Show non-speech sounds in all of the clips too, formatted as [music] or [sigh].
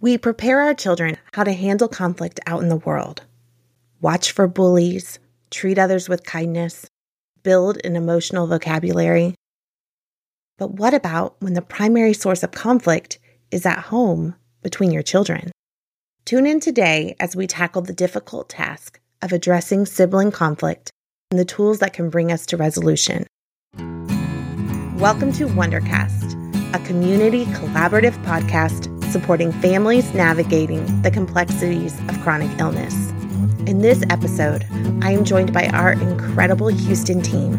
We prepare our children how to handle conflict out in the world, watch for bullies, treat others with kindness, build an emotional vocabulary. But what about when the primary source of conflict is at home between your children? Tune in today as we tackle the difficult task of addressing sibling conflict and the tools that can bring us to resolution. Welcome to Wondercast, a community collaborative podcast supporting families navigating the complexities of chronic illness. In this episode, I am joined by our incredible Houston team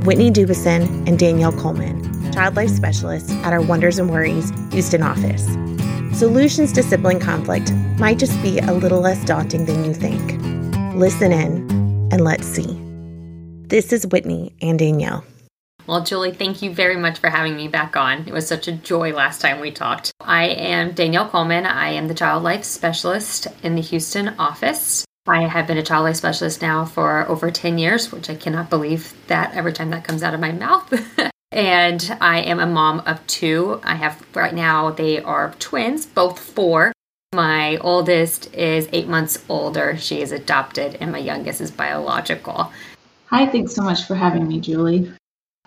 Whitney Dubuisson and Danielle Coleman, child life specialists at our Wonders and Worries Houston office. Solutions to sibling conflict might just be a little less daunting than you think. Listen in and let's see. This is Whitney and Danielle. Well, Julie, thank you very much for having me back on. It was such a joy last time we talked. I am Danielle Coleman. I am the Child Life Specialist in the Houston office. I have been a child life specialist now for over 10 years, which I cannot believe that every time that comes out of my mouth. [laughs] and I am a mom of two. I have right now, they are twins, both four. My oldest is eight months older. She is adopted, and my youngest is biological. Hi, thanks so much for having me, Julie.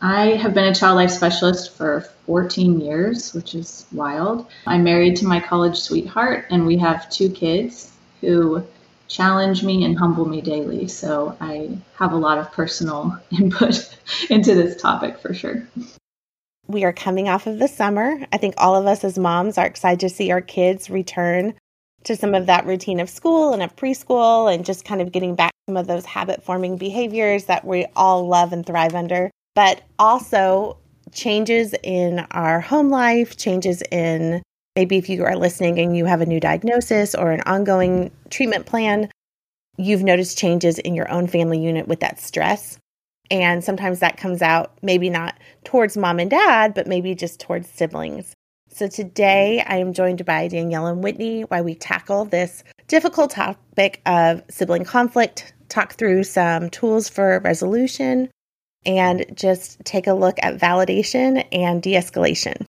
I have been a child life specialist for 14 years, which is wild. I'm married to my college sweetheart, and we have two kids who challenge me and humble me daily. So I have a lot of personal [laughs] input into this topic for sure. We are coming off of the summer. I think all of us as moms are excited to see our kids return to some of that routine of school and of preschool and just kind of getting back some of those habit forming behaviors that we all love and thrive under but also changes in our home life, changes in maybe if you are listening and you have a new diagnosis or an ongoing treatment plan, you've noticed changes in your own family unit with that stress. And sometimes that comes out maybe not towards mom and dad, but maybe just towards siblings. So today I am joined by Danielle and Whitney while we tackle this difficult topic of sibling conflict, talk through some tools for resolution, and just take a look at validation and de escalation.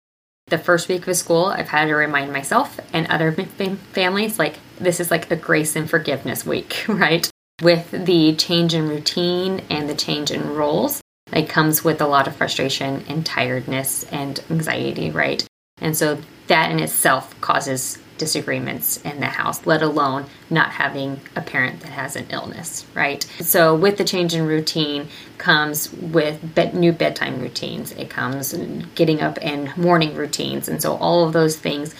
The first week of school, I've had to remind myself and other families like this is like a grace and forgiveness week, [laughs] right? With the change in routine and the change in roles, it comes with a lot of frustration and tiredness and anxiety, right? And so that in itself causes disagreements in the house, let alone not having a parent that has an illness, right? So, with the change in routine comes with new bedtime routines, it comes getting up and morning routines. And so, all of those things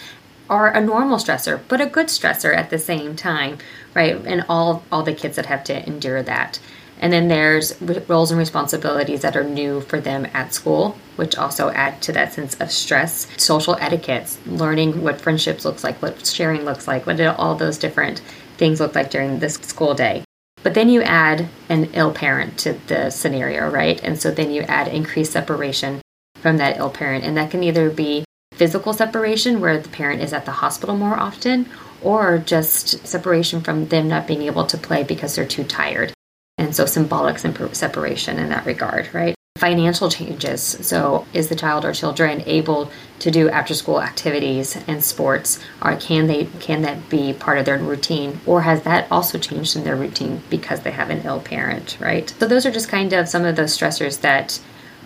are a normal stressor, but a good stressor at the same time, right? And all, all the kids that have to endure that. And then there's roles and responsibilities that are new for them at school, which also add to that sense of stress. Social etiquettes, learning what friendships looks like, what sharing looks like, what all those different things look like during this school day. But then you add an ill parent to the scenario, right? And so then you add increased separation from that ill parent. And that can either be physical separation, where the parent is at the hospital more often, or just separation from them not being able to play because they're too tired and so symbolic separation in that regard, right? Financial changes. So, is the child or children able to do after school activities and sports, or can they can that be part of their routine, or has that also changed in their routine because they have an ill parent, right? So, those are just kind of some of those stressors that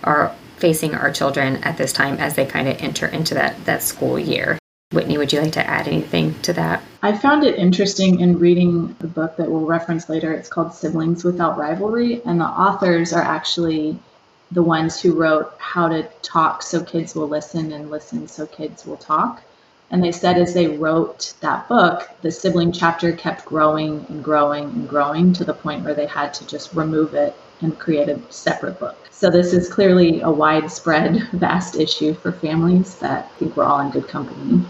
are facing our children at this time as they kind of enter into that that school year. Whitney, would you like to add anything to that? I found it interesting in reading the book that we'll reference later. It's called Siblings Without Rivalry, and the authors are actually the ones who wrote How to Talk So Kids Will Listen and Listen So Kids Will Talk. And they said as they wrote that book, the sibling chapter kept growing and growing and growing to the point where they had to just remove it and create a separate book. So this is clearly a widespread, [laughs] vast issue for families that I think we're all in good company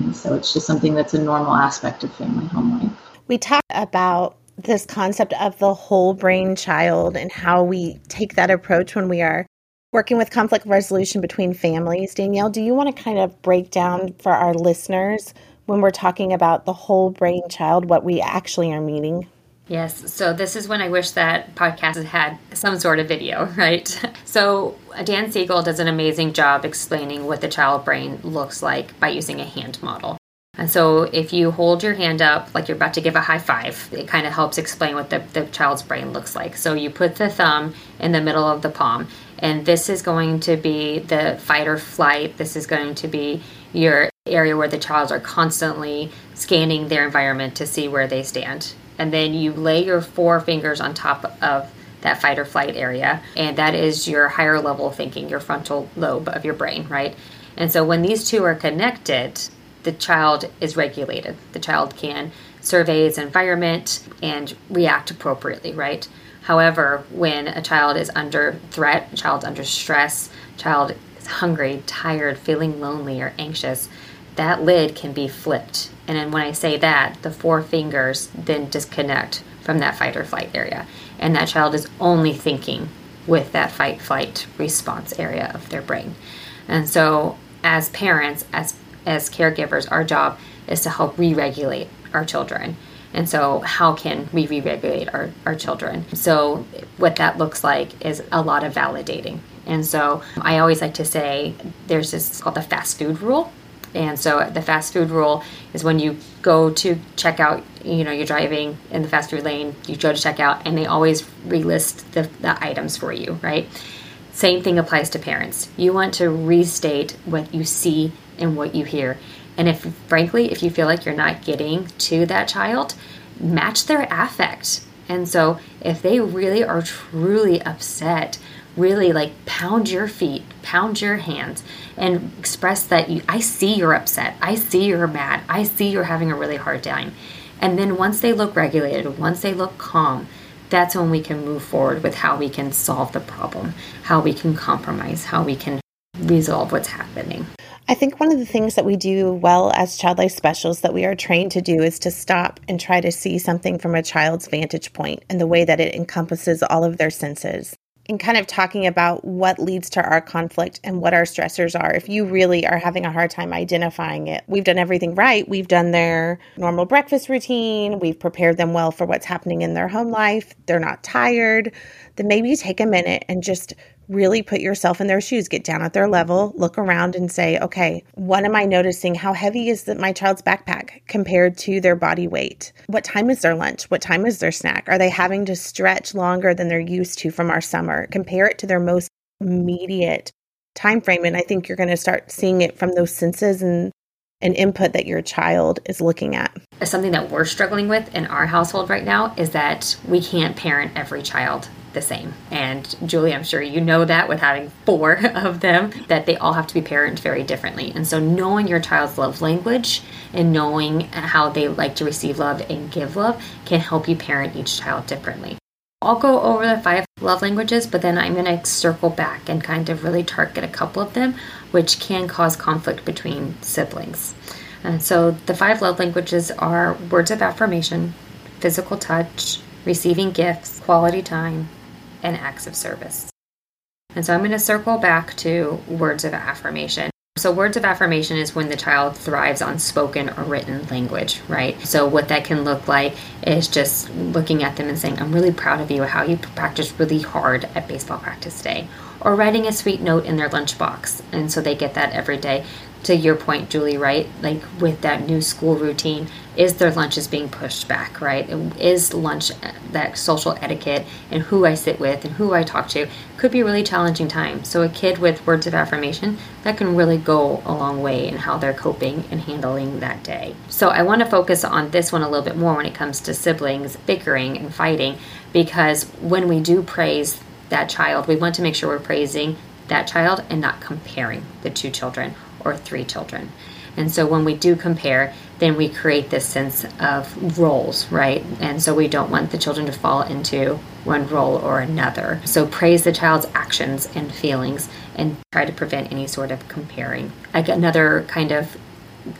and so it's just something that's a normal aspect of family home life. We talk about this concept of the whole brain child and how we take that approach when we are working with conflict resolution between families. Danielle, do you want to kind of break down for our listeners when we're talking about the whole brain child what we actually are meaning? Yes, so this is when I wish that podcast had some sort of video, [laughs] right? So Dan Siegel does an amazing job explaining what the child brain looks like by using a hand model. And so if you hold your hand up like you're about to give a high five, it kind of helps explain what the, the child's brain looks like. So you put the thumb in the middle of the palm, and this is going to be the fight or flight. This is going to be your area where the child are constantly scanning their environment to see where they stand. And then you lay your four fingers on top of that fight or flight area, and that is your higher level thinking, your frontal lobe of your brain, right? And so when these two are connected, the child is regulated. The child can survey its environment and react appropriately, right? However, when a child is under threat, child under stress, child is hungry, tired, feeling lonely or anxious, that lid can be flipped. And then when I say that, the four fingers then disconnect from that fight or flight area. And that child is only thinking with that fight flight response area of their brain. And so as parents, as as caregivers, our job is to help re regulate our children. And so, how can we re regulate our, our children? So, what that looks like is a lot of validating. And so, I always like to say there's this called the fast food rule. And so, the fast food rule is when you go to check out, you know, you're driving in the fast food lane, you go to check out, and they always relist the, the items for you, right? Same thing applies to parents. You want to restate what you see and what you hear. And if, frankly, if you feel like you're not getting to that child, match their affect. And so if they really are truly upset, really like pound your feet, pound your hands, and express that you, I see you're upset. I see you're mad. I see you're having a really hard time. And then once they look regulated, once they look calm, that's when we can move forward with how we can solve the problem, how we can compromise, how we can resolve what's happening. I think one of the things that we do well as child life specialists that we are trained to do is to stop and try to see something from a child's vantage point and the way that it encompasses all of their senses. And kind of talking about what leads to our conflict and what our stressors are. If you really are having a hard time identifying it, we've done everything right. We've done their normal breakfast routine, we've prepared them well for what's happening in their home life, they're not tired. Then maybe take a minute and just really put yourself in their shoes, get down at their level, look around and say, okay, what am I noticing? How heavy is the, my child's backpack compared to their body weight? What time is their lunch? What time is their snack? Are they having to stretch longer than they're used to from our summer? Compare it to their most immediate time frame. And I think you're going to start seeing it from those senses and an input that your child is looking at. Something that we're struggling with in our household right now is that we can't parent every child the same. And Julie, I'm sure you know that with having four [laughs] of them, that they all have to be parented very differently. And so knowing your child's love language and knowing how they like to receive love and give love can help you parent each child differently. I'll go over the five love languages, but then I'm going to circle back and kind of really target a couple of them, which can cause conflict between siblings. And so the five love languages are words of affirmation, physical touch, receiving gifts, quality time, and acts of service. And so I'm going to circle back to words of affirmation. So, words of affirmation is when the child thrives on spoken or written language, right? So, what that can look like is just looking at them and saying, I'm really proud of you, how you practiced really hard at baseball practice today. Or writing a sweet note in their lunchbox. And so they get that every day to your point, Julie, right? Like with that new school routine, is their lunches being pushed back, right? Is lunch uh, that social etiquette and who I sit with and who I talk to could be a really challenging time. So, a kid with words of affirmation that can really go a long way in how they're coping and handling that day. So, I want to focus on this one a little bit more when it comes to siblings bickering and fighting because when we do praise that child, we want to make sure we're praising that child and not comparing the two children or three children. And so when we do compare, then we create this sense of roles, right? And so we don't want the children to fall into one role or another. So praise the child's actions and feelings and try to prevent any sort of comparing. Like another kind of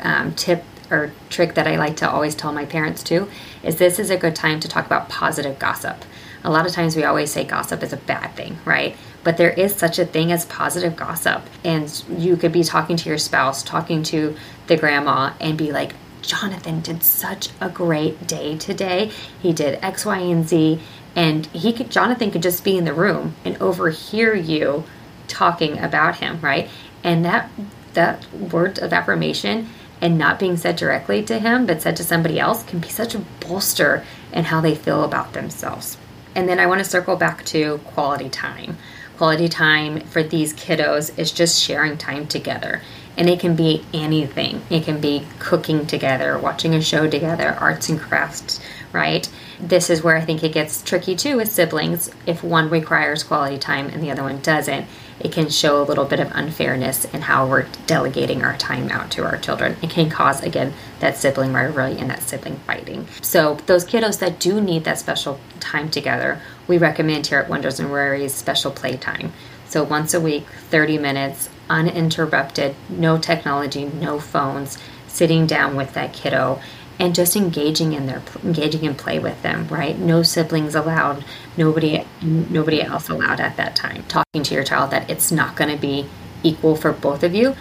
um, tip or trick that I like to always tell my parents too is this is a good time to talk about positive gossip. A lot of times we always say gossip is a bad thing, right? But there is such a thing as positive gossip. And you could be talking to your spouse, talking to the grandma, and be like, Jonathan did such a great day today. He did X, Y, and Z. And he could, Jonathan could just be in the room and overhear you talking about him, right? And that that word of affirmation and not being said directly to him, but said to somebody else, can be such a bolster in how they feel about themselves. And then I want to circle back to quality time. Quality time for these kiddos is just sharing time together. And it can be anything. It can be cooking together, watching a show together, arts and crafts, right? This is where I think it gets tricky too with siblings. If one requires quality time and the other one doesn't, it can show a little bit of unfairness in how we're delegating our time out to our children. It can cause, again, that sibling rivalry and that sibling fighting. So, those kiddos that do need that special time together, we recommend here at Wonders and Worries special playtime. So, once a week, 30 minutes, uninterrupted, no technology, no phones, sitting down with that kiddo and just engaging in their engaging in play with them right? No siblings allowed. Nobody nobody else allowed at that time. Talking to your child that it's not going to be equal for both of you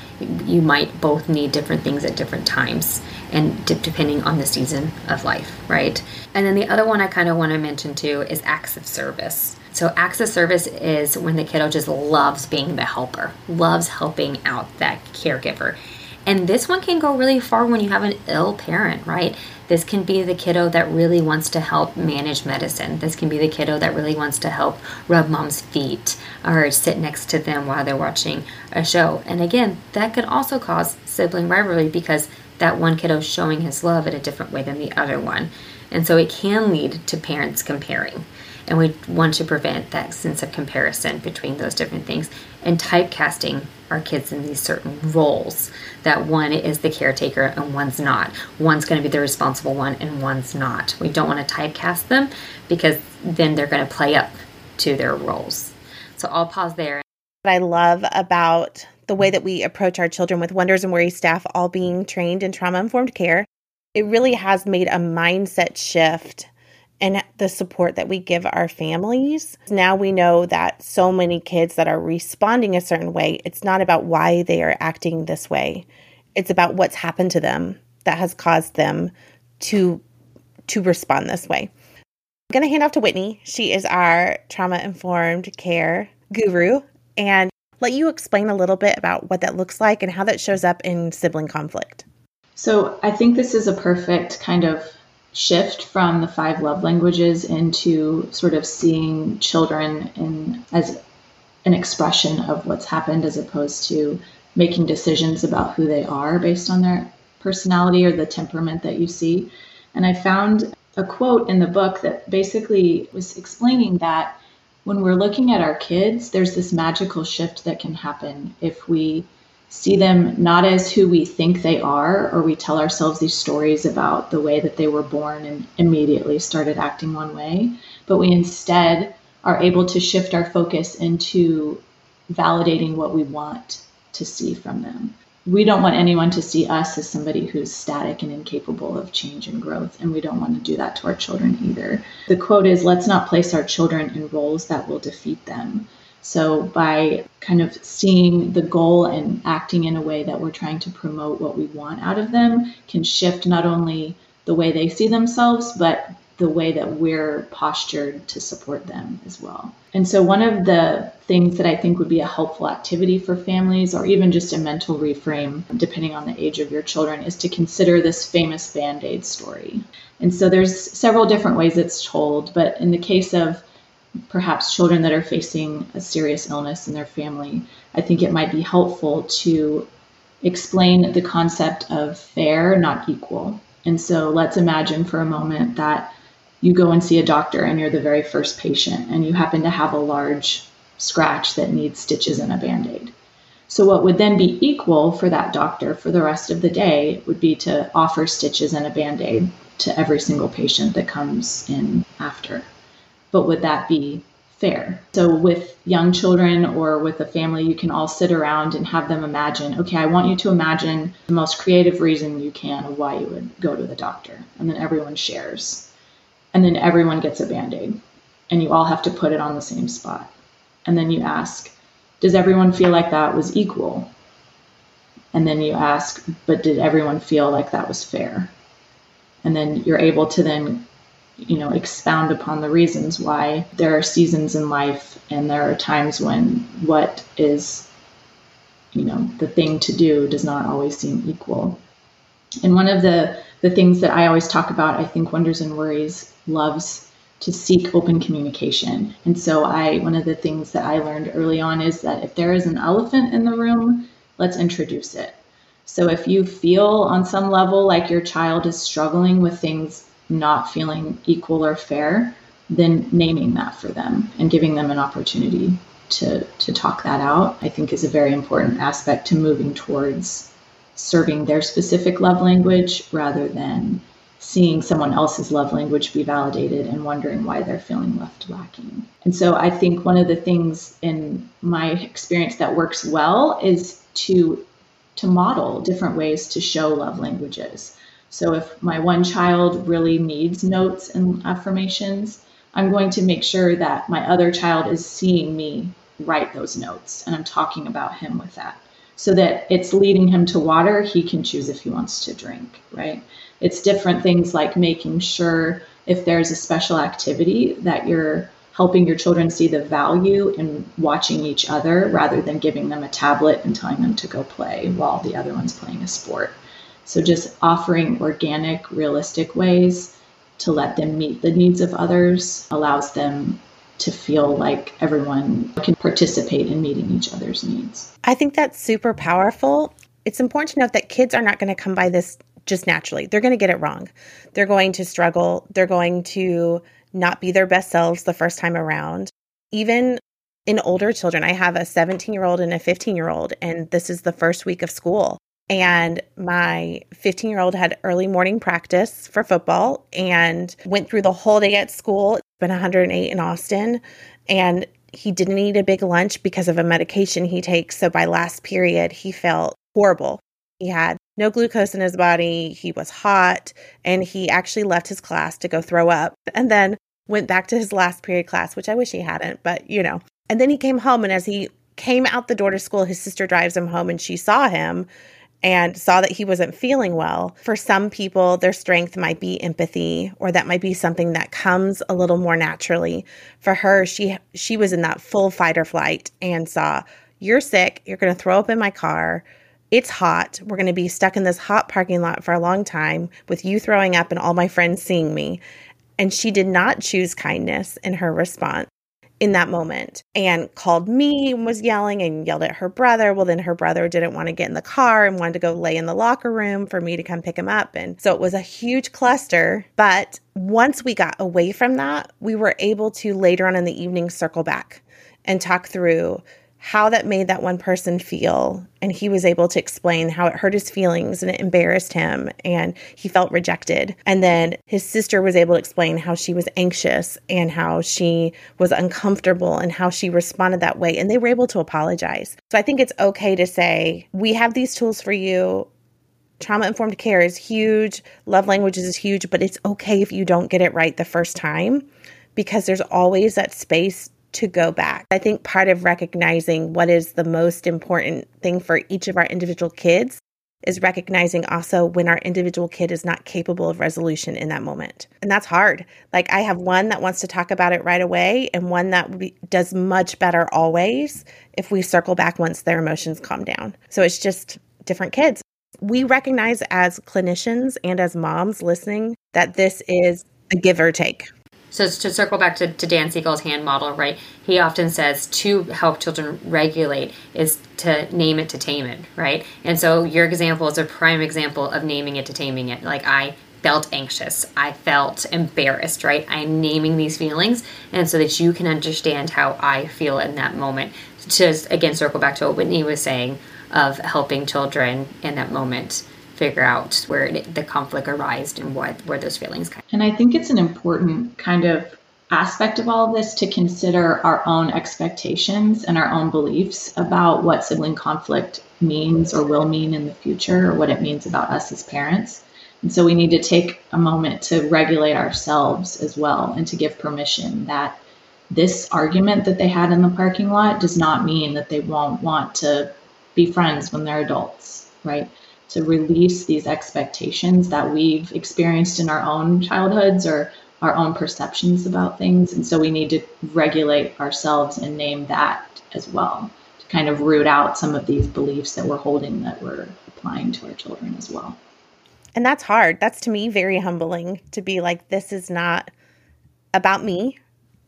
you might both need different things at different times and depending on the season of life right? And then the other one i kind of want to mention too is acts of service. So acts of service is when the kiddo just loves being the helper loves helping out that caregiver and this one can go really far when you have an ill parent, right? This can be the kiddo that really wants to help manage medicine. This can be the kiddo that really wants to help rub mom's feet or sit next to them while they're watching a show. And again, that could also cause sibling rivalry because that one kiddo is showing his love in a different way than the other one. And so it can lead to parents comparing. And we want to prevent that sense of comparison between those different things and typecasting our kids in these certain roles that one is the caretaker and one's not. One's going to be the responsible one and one's not. We don't want to typecast them because then they're going to play up to their roles. So I'll pause there. What I love about the way that we approach our children with Wonders and Worry staff all being trained in trauma informed care, it really has made a mindset shift and the support that we give our families. Now we know that so many kids that are responding a certain way, it's not about why they are acting this way. It's about what's happened to them that has caused them to to respond this way. I'm going to hand off to Whitney. She is our trauma informed care guru and let you explain a little bit about what that looks like and how that shows up in sibling conflict. So, I think this is a perfect kind of shift from the five love languages into sort of seeing children in as an expression of what's happened as opposed to making decisions about who they are based on their personality or the temperament that you see. And I found a quote in the book that basically was explaining that when we're looking at our kids, there's this magical shift that can happen if we see them not as who we think they are, or we tell ourselves these stories about the way that they were born and immediately started acting one way, but we instead are able to shift our focus into validating what we want to see from them. We don't want anyone to see us as somebody who's static and incapable of change and growth, and we don't want to do that to our children either. The quote is Let's not place our children in roles that will defeat them. So, by kind of seeing the goal and acting in a way that we're trying to promote what we want out of them, can shift not only the way they see themselves, but the way that we're postured to support them as well. And so, one of the things that I think would be a helpful activity for families, or even just a mental reframe, depending on the age of your children, is to consider this famous band aid story. And so, there's several different ways it's told, but in the case of perhaps children that are facing a serious illness in their family, I think it might be helpful to explain the concept of fair, not equal. And so let's imagine for a moment that you go and see a doctor and you're the very first patient and you happen to have a large scratch that needs stitches and a band aid. So, what would then be equal for that doctor for the rest of the day would be to offer stitches and a band aid to every single patient that comes in after but would that be fair? So, with young children or with a family, you can all sit around and have them imagine okay, I want you to imagine the most creative reason you can of why you would go to the doctor. And then everyone shares. And then everyone gets a band aid. And you all have to put it on the same spot. And then you ask, does everyone feel like that was equal? And then you ask, but did everyone feel like that was fair? And then you're able to then you know, expound upon the reasons why there are seasons in life and there are times when what is, you know, the thing to do does not always seem equal. And one of the, the things that I always talk about, I think Wonders and Worries loves to seek open communication. And so I one of the things that I learned early on is that if there is an elephant in the room, let's introduce it. So if you feel on some level like your child is struggling with things not feeling equal or fair, then naming that for them and giving them an opportunity to to talk that out, I think is a very important aspect to moving towards serving their specific love language rather than seeing someone else's love language be validated and wondering why they're feeling left lacking. And so I think one of the things in my experience that works well is to to model different ways to show love languages. So if my one child really needs notes and affirmations, I'm going to make sure that my other child is seeing me write those notes and I'm talking about him with that so that it's leading him to water he can choose if he wants to drink, right? It's different things like making sure if there's a special activity that you're helping your children see the value in watching each other rather than giving them a tablet and telling them to go play while the other one's playing a sport. So just offering organic, realistic ways to let them meet the needs of others allows them to feel like everyone can participate in meeting each other's needs. I think that's super powerful. It's important to note that kids are not going to come by this just naturally. They're going to get it wrong. They're going to struggle. They're going to not be their best selves the first time around. Even in older children, I have a 17 year old and a 15 year old, and this is the first week of school. And my 15 year old had early morning practice for football and went through the whole day at school. It's been 108 in Austin. And he didn't eat a big lunch because of a medication he takes. So by last period, he felt horrible. He had no glucose in his body. He was hot. And he actually left his class to go throw up and then went back to his last period class, which I wish he hadn't, but you know. And then he came home. And as he came out the door to school, his sister drives him home and she saw him and saw that he wasn't feeling well. For some people, their strength might be empathy or that might be something that comes a little more naturally. For her, she she was in that full fight or flight and saw, "You're sick, you're going to throw up in my car. It's hot. We're going to be stuck in this hot parking lot for a long time with you throwing up and all my friends seeing me." And she did not choose kindness in her response in that moment and called me and was yelling and yelled at her brother. Well, then her brother didn't want to get in the car and wanted to go lay in the locker room for me to come pick him up. And so it was a huge cluster. But once we got away from that, we were able to later on in the evening circle back and talk through how that made that one person feel. And he was able to explain how it hurt his feelings and it embarrassed him and he felt rejected. And then his sister was able to explain how she was anxious and how she was uncomfortable and how she responded that way. And they were able to apologize. So I think it's okay to say, we have these tools for you. Trauma informed care is huge. Love languages is huge, but it's okay if you don't get it right the first time because there's always that space to go back. I think part of recognizing what is the most important thing for each of our individual kids is recognizing also when our individual kid is not capable of resolution in that moment. And that's hard. Like I have one that wants to talk about it right away and one that does much better always if we circle back once their emotions calm down. So it's just different kids. We recognize as clinicians and as moms listening that this is a give or take. So to circle back to, to Dan Siegel's hand model, right? He often says to help children regulate is to name it to tame it, right? And so your example is a prime example of naming it to taming it. Like I felt anxious, I felt embarrassed, right? I'm naming these feelings, and so that you can understand how I feel in that moment. To again circle back to what Whitney was saying of helping children in that moment figure out where it, the conflict arose and what where those feelings come. And I think it's an important kind of aspect of all of this to consider our own expectations and our own beliefs about what sibling conflict means or will mean in the future or what it means about us as parents. And so we need to take a moment to regulate ourselves as well and to give permission that this argument that they had in the parking lot does not mean that they won't want to be friends when they're adults, right? To release these expectations that we've experienced in our own childhoods or our own perceptions about things. And so we need to regulate ourselves and name that as well to kind of root out some of these beliefs that we're holding that we're applying to our children as well. And that's hard. That's to me very humbling to be like, this is not about me.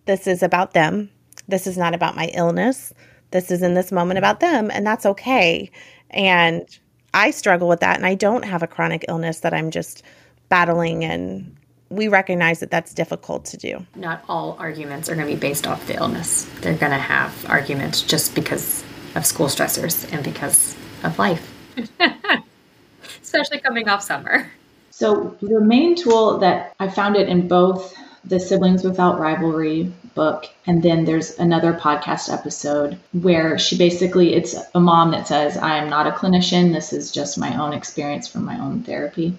This is about them. This is not about my illness. This is in this moment about them. And that's okay. And I struggle with that. And I don't have a chronic illness that I'm just battling. And we recognize that that's difficult to do. Not all arguments are going to be based off the illness. They're going to have arguments just because of school stressors and because of life, [laughs] especially coming off summer. So, the main tool that I found it in both the Siblings Without Rivalry book, and then there's another podcast episode where she basically, it's a mom that says, I am not a clinician. This is just my own experience from my own therapy.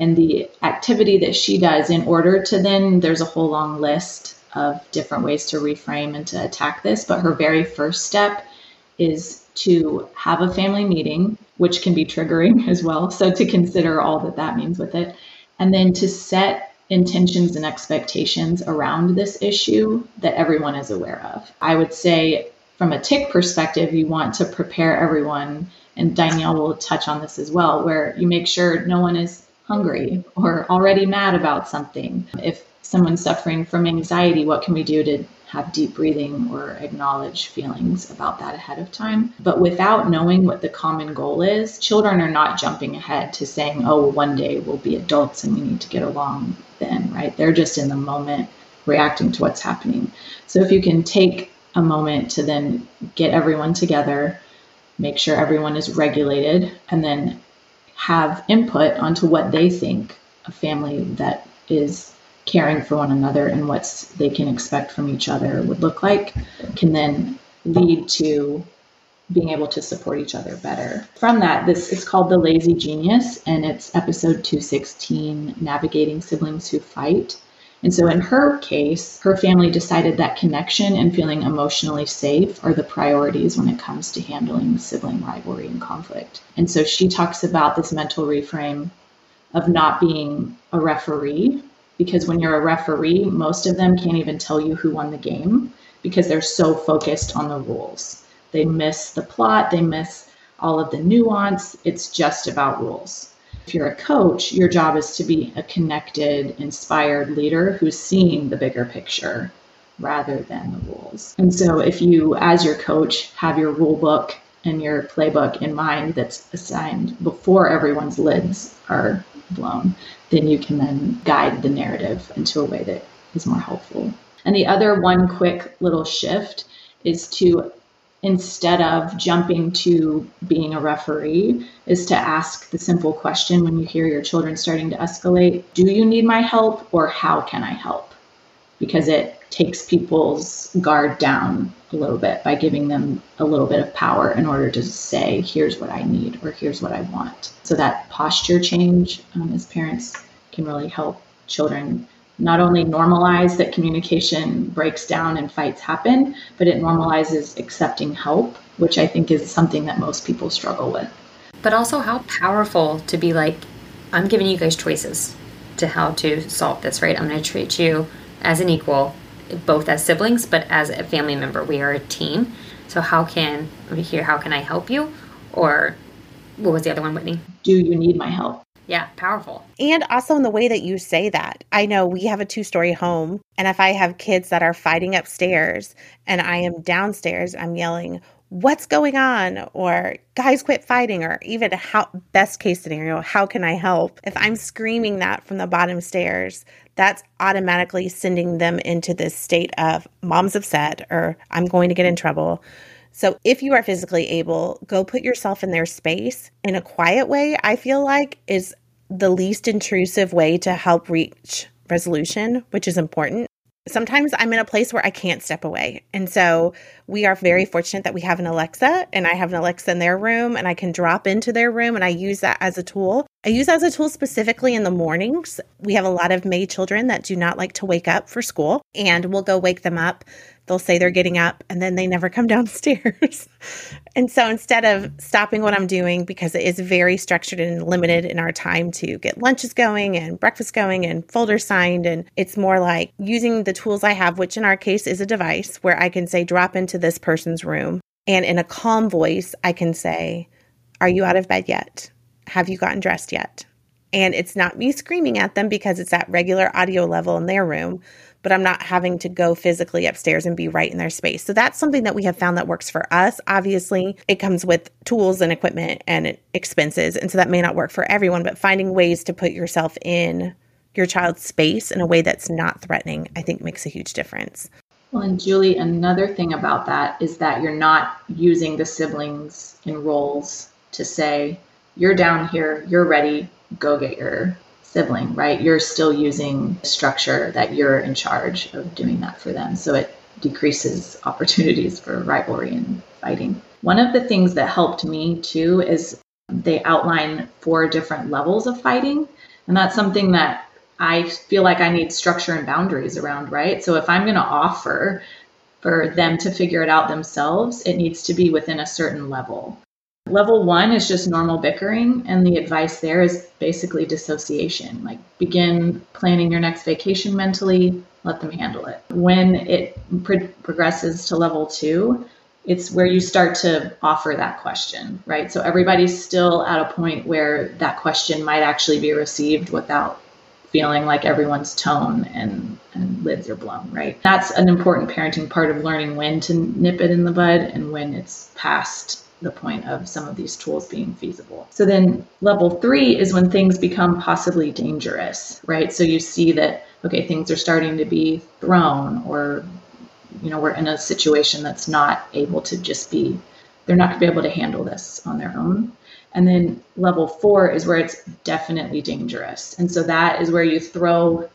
And the activity that she does in order to then, there's a whole long list of different ways to reframe and to attack this. But her very first step is to have a family meeting, which can be triggering [laughs] as well. So to consider all that that means with it. And then to set intentions and expectations around this issue that everyone is aware of. I would say, from a TIC perspective, you want to prepare everyone, and Danielle will touch on this as well, where you make sure no one is hungry or already mad about something. If someone's suffering from anxiety, what can we do to have deep breathing or acknowledge feelings about that ahead of time. But without knowing what the common goal is, children are not jumping ahead to saying, oh, one day we'll be adults and we need to get along then, right? They're just in the moment reacting to what's happening. So if you can take a moment to then get everyone together, make sure everyone is regulated, and then have input onto what they think a family that is caring for one another and what they can expect from each other would look like can then lead to being able to support each other better. From that, this is called The Lazy Genius, and it's episode 216 Navigating Siblings Who Fight. And so, in her case, her family decided that connection and feeling emotionally safe are the priorities when it comes to handling sibling rivalry and conflict. And so, she talks about this mental reframe of not being a referee because when you're a referee, most of them can't even tell you who won the game because they're so focused on the rules. They miss the plot, they miss all of the nuance. It's just about rules. If you're a coach, your job is to be a connected, inspired leader who's seeing the bigger picture rather than the rules. And so, if you, as your coach, have your rule book and your playbook in mind that's assigned before everyone's lids are blown, then you can then guide the narrative into a way that is more helpful. And the other one quick little shift is to instead of jumping to being a referee is to ask the simple question when you hear your children starting to escalate do you need my help or how can i help because it takes people's guard down a little bit by giving them a little bit of power in order to say here's what i need or here's what i want so that posture change um, as parents can really help children not only normalize that communication breaks down and fights happen, but it normalizes accepting help, which I think is something that most people struggle with. But also how powerful to be like, I'm giving you guys choices to how to solve this, right? I'm going to treat you as an equal, both as siblings, but as a family member. We are a team. So how can we hear how can I help you? Or what was the other one, Whitney? Do you need my help? Yeah, powerful. And also in the way that you say that. I know we have a two story home, and if I have kids that are fighting upstairs and I am downstairs, I'm yelling, What's going on? Or guys quit fighting, or even how best case scenario, how can I help? If I'm screaming that from the bottom stairs, that's automatically sending them into this state of mom's upset or I'm going to get in trouble. So if you are physically able, go put yourself in their space in a quiet way, I feel like is the least intrusive way to help reach resolution, which is important. Sometimes I'm in a place where I can't step away. And so we are very mm-hmm. fortunate that we have an Alexa and I have an Alexa in their room and I can drop into their room and I use that as a tool. I use that as a tool specifically in the mornings. We have a lot of May children that do not like to wake up for school and we'll go wake them up they'll say they're getting up and then they never come [laughs] downstairs. and so instead of stopping what I'm doing, because it is very structured and limited in our time to get lunches going and breakfast going and folders signed, and it's more like using the tools I have, which in our case is a device where I can say, drop into this person's room. And in a calm voice, I can say, Are you out of bed yet? Have you gotten dressed yet? And it's not me screaming at them because it's at regular audio level in their room, but I'm not having to go physically upstairs and be right in their space. So that's something that we have found that works for us. Obviously, it comes with tools and equipment and expenses. And so that may not work for everyone, but finding ways to put yourself in your child's space in a way that's not threatening, I think makes a huge difference. Well, and Julie, another thing about that is that you're not using the siblings in roles to say, you're down here, you're ready, go get your sibling, right? You're still using structure that you're in charge of doing that for them. So it decreases [laughs] opportunities for rivalry and fighting. One of the things that helped me too is they outline four different levels of fighting. And that's something that I feel like I need structure and boundaries around, right? So if I'm going to offer for them to figure it out themselves, it needs to be within a certain level. Level one is just normal bickering, and the advice there is basically dissociation. Like begin planning your next vacation mentally, let them handle it. When it pro- progresses to level two, it's where you start to offer that question, right? So everybody's still at a point where that question might actually be received without feeling like everyone's tone and, and lids are blown, right? That's an important parenting part of learning when to nip it in the bud and when it's past the point of some of these tools being feasible. So then level three is when things become possibly dangerous, right? So you see that, okay, things are starting to be thrown or, you know, we're in a situation that's not able to just be, they're not going to be able to handle this on their own. And then level four is where it's definitely dangerous. And so that is where you throw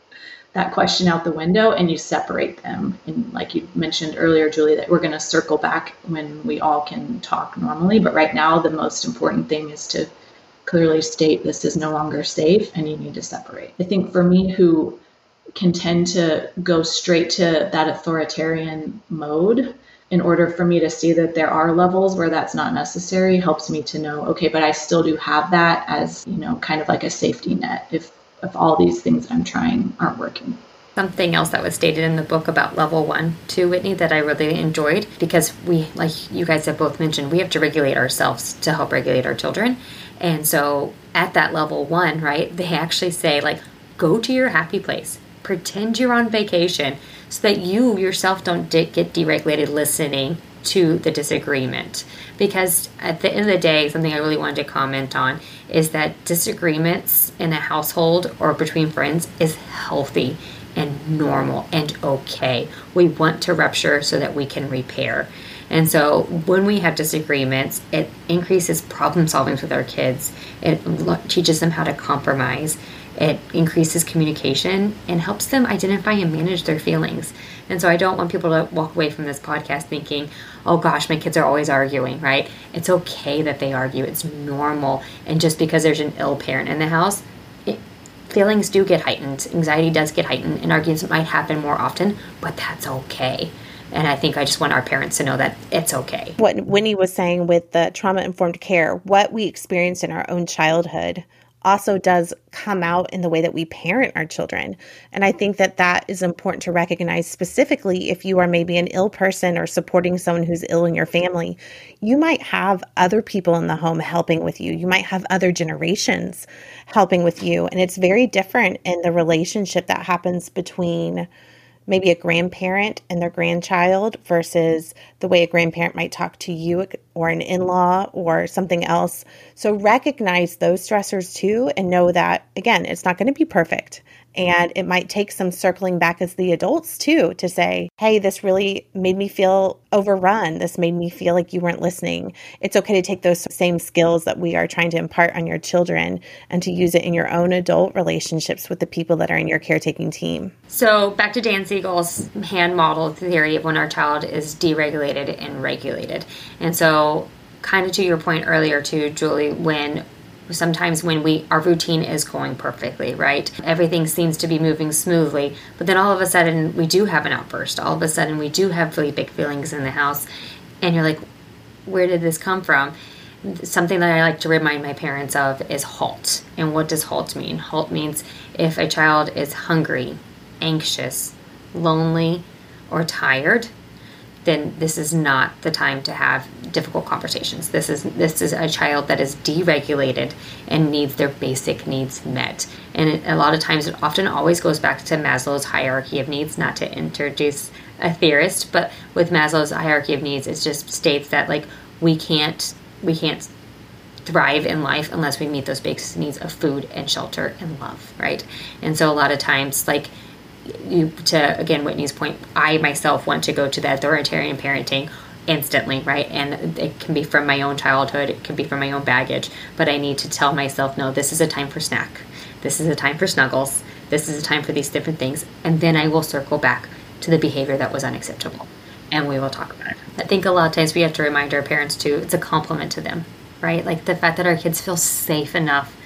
that question out the window and you separate them. And like you mentioned earlier, Julie, that we're going to circle back when we all can talk normally. But right now, the most important thing is to clearly state this is no longer safe and you need to separate. I think for me, who can tend to go straight to that authoritarian mode, in order for me to see that there are levels where that's not necessary helps me to know okay but i still do have that as you know kind of like a safety net if if all these things I'm trying aren't working. Something else that was stated in the book about level one, too, Whitney, that I really enjoyed because we, like you guys have both mentioned, we have to regulate ourselves to help regulate our children. And so at that level one, right, they actually say, like, go to your happy place, pretend you're on vacation so that you yourself don't get deregulated listening to the disagreement. Because at the end of the day, something I really wanted to comment on is that disagreements in a household or between friends is healthy and normal and okay. We want to rupture so that we can repair. And so when we have disagreements, it increases problem solving with our kids. It teaches them how to compromise. It increases communication and helps them identify and manage their feelings. And so I don't want people to walk away from this podcast thinking, oh gosh, my kids are always arguing, right? It's okay that they argue, it's normal. And just because there's an ill parent in the house, it, feelings do get heightened, anxiety does get heightened, and arguments might happen more often, but that's okay. And I think I just want our parents to know that it's okay. What Winnie was saying with the trauma informed care, what we experienced in our own childhood also does come out in the way that we parent our children. And I think that that is important to recognize specifically if you are maybe an ill person or supporting someone who's ill in your family. You might have other people in the home helping with you. You might have other generations helping with you. And it's very different in the relationship that happens between maybe a grandparent and their grandchild versus the way a grandparent might talk to you or an in law or something else. So recognize those stressors too and know that, again, it's not going to be perfect. And it might take some circling back as the adults too to say, hey, this really made me feel overrun. This made me feel like you weren't listening. It's okay to take those same skills that we are trying to impart on your children and to use it in your own adult relationships with the people that are in your caretaking team. So, back to Dan Siegel's hand model theory of when our child is deregulated and regulated. And so, kind of to your point earlier, too, Julie, when sometimes when we our routine is going perfectly right? Everything seems to be moving smoothly but then all of a sudden we do have an outburst. All of a sudden we do have really big feelings in the house and you're like where did this come from? Something that i like to remind my parents of is halt. And what does halt mean? Halt means if a child is hungry anxious lonely or tired then this is not the time to have difficult conversations. This is this is a child that is deregulated and needs their basic needs met. And it, a lot of times, it often always goes back to Maslow's hierarchy of needs. Not to introduce a theorist, but with Maslow's hierarchy of needs, it just states that like we can't we can't thrive in life unless we meet those basic needs of food and shelter and love, right? And so a lot of times, like you to again Whitney's point, I myself want to go to the authoritarian parenting instantly, right? And it can be from my own childhood, it can be from my own baggage, but I need to tell myself, no, this is a time for snack. This is a time for snuggles. This is a time for these different things. And then I will circle back to the behavior that was unacceptable. And we will talk about it. I think a lot of times we have to remind our parents too, it's a compliment to them, right? Like the fact that our kids feel safe enough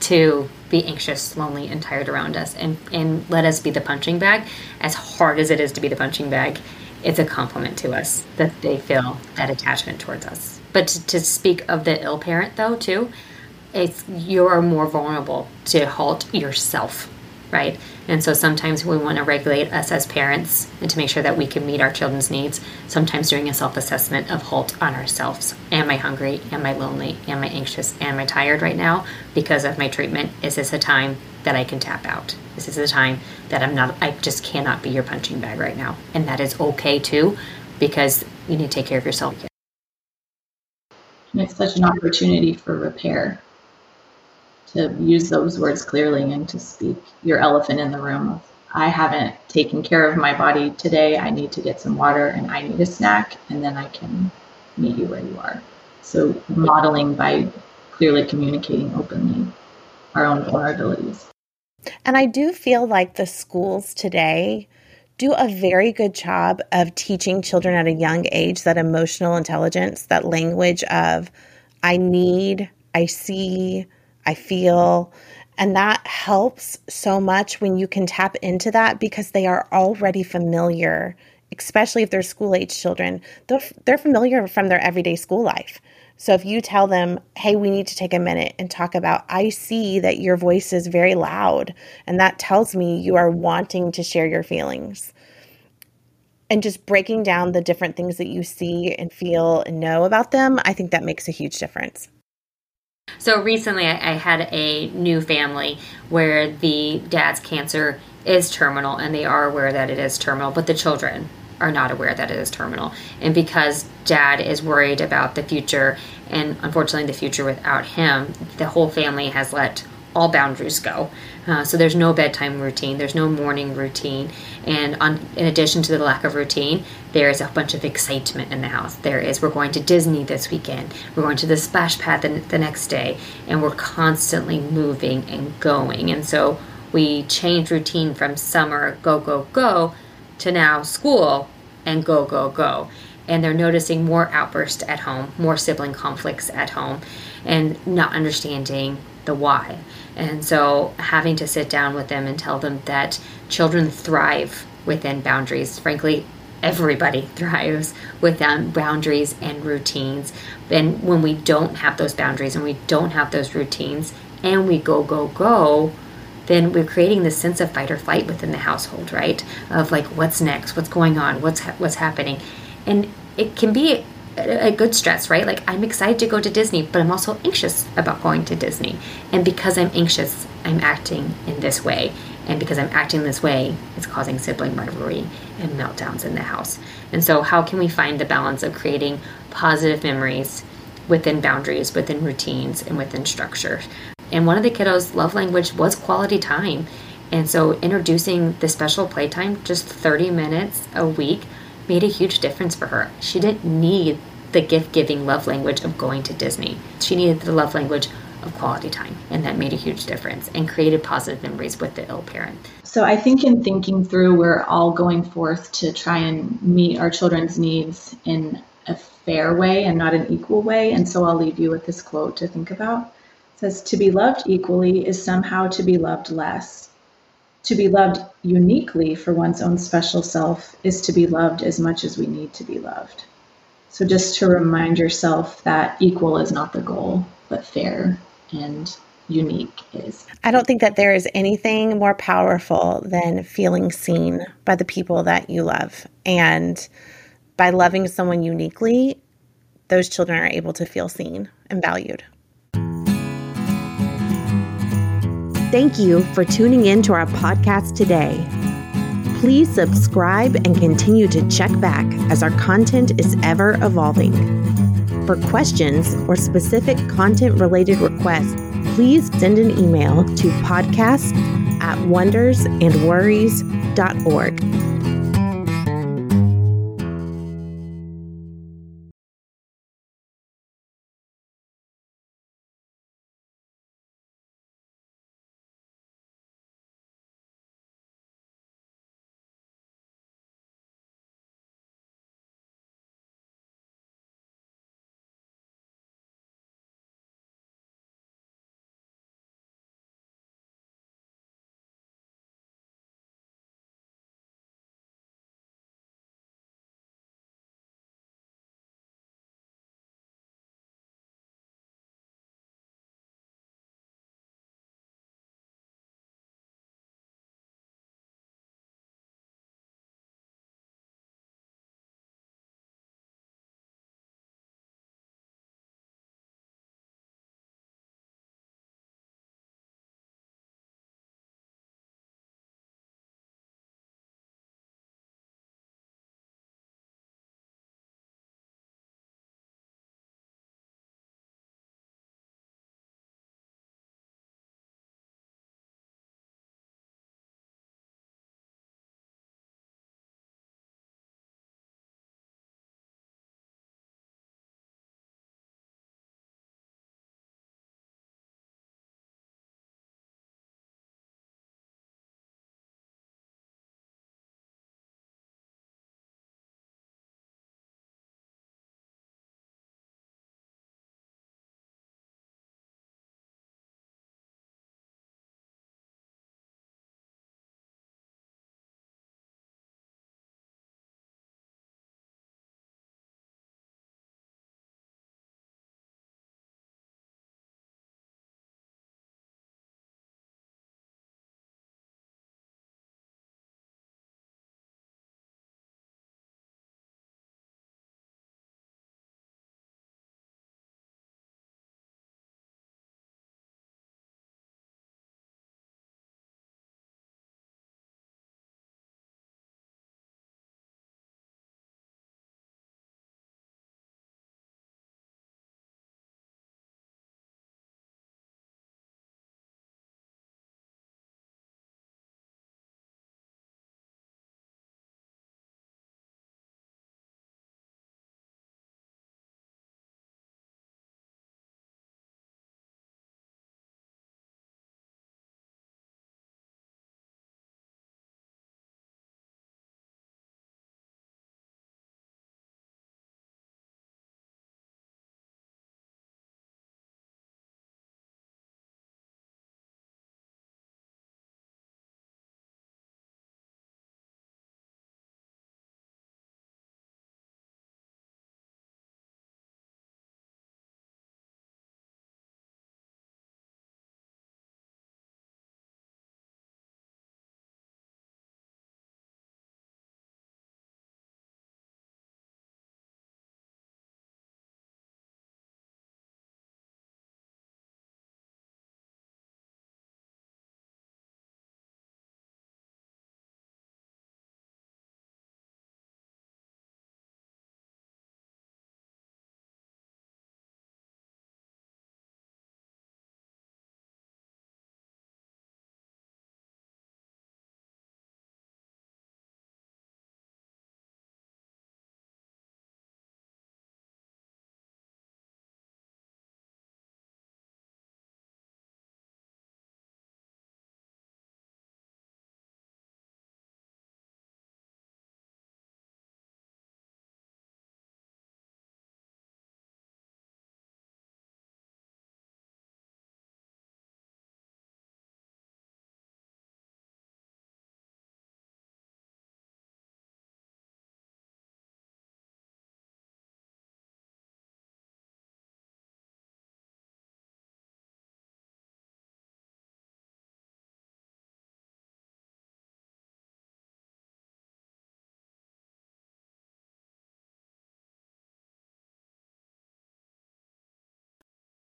to be anxious, lonely, and tired around us and, and let us be the punching bag. As hard as it is to be the punching bag, it's a compliment to us that they feel that attachment towards us. But to, to speak of the ill parent, though, too, it's you're more vulnerable to halt yourself right? And so sometimes we want to regulate us as parents and to make sure that we can meet our children's needs. Sometimes doing a self assessment of halt on ourselves. Am I hungry? Am I lonely? Am I anxious? Am I tired right now because of my treatment? Is this a time that I can tap out? This is a time that I'm not, I just cannot be your punching bag right now. And that is okay too because you need to take care of yourself. It's such an opportunity for repair to use those words clearly and to speak your elephant in the room I haven't taken care of my body today. I need to get some water and I need a snack, and then I can meet you where you are. So, modeling by clearly communicating openly our own vulnerabilities. And I do feel like the schools today do a very good job of teaching children at a young age that emotional intelligence, that language of I need, I see, I feel. And that helps so much when you can tap into that because they are already familiar, especially if they're school age children. They're, they're familiar from their everyday school life. So if you tell them, hey, we need to take a minute and talk about, I see that your voice is very loud, and that tells me you are wanting to share your feelings. And just breaking down the different things that you see and feel and know about them, I think that makes a huge difference. So recently, I, I had a new family where the dad's cancer is terminal, and they are aware that it is terminal, but the children are not aware that it is terminal. And because dad is worried about the future, and unfortunately the future without him, the whole family has let all boundaries go. Uh, so there's no bedtime routine, there's no morning routine, and on, in addition to the lack of routine, there is a bunch of excitement in the house. There is we're going to Disney this weekend, we're going to the splash pad the, the next day, and we're constantly moving and going. And so we change routine from summer go go go to now school and go go go and they're noticing more outbursts at home, more sibling conflicts at home, and not understanding the why. And so having to sit down with them and tell them that children thrive within boundaries. Frankly, everybody [laughs] thrives within boundaries and routines. And when we don't have those boundaries and we don't have those routines and we go, go, go, then we're creating this sense of fight or flight within the household, right? Of like, what's next? What's going on? What's ha- what's happening? And it can be a good stress, right? Like I'm excited to go to Disney, but I'm also anxious about going to Disney. And because I'm anxious, I'm acting in this way. And because I'm acting this way, it's causing sibling rivalry and meltdowns in the house. And so, how can we find the balance of creating positive memories within boundaries, within routines, and within structure? And one of the kiddos' love language was quality time. And so, introducing the special playtime, just 30 minutes a week, made a huge difference for her. She didn't need the gift giving love language of going to Disney. She needed the love language of quality time, and that made a huge difference and created positive memories with the ill parent. So, I think in thinking through, we're all going forth to try and meet our children's needs in a fair way and not an equal way. And so, I'll leave you with this quote to think about. It says, To be loved equally is somehow to be loved less. To be loved uniquely for one's own special self is to be loved as much as we need to be loved. So just to remind yourself that equal is not the goal, but fair and unique is. I don't think that there is anything more powerful than feeling seen by the people that you love. And By loving someone uniquely, those children are able to feel seen and valued. Thank you for tuning in to our podcast today. Please subscribe and continue to check back as our content is ever evolving. For questions or specific content related requests, please send an email to podcast at wondersandworries.org.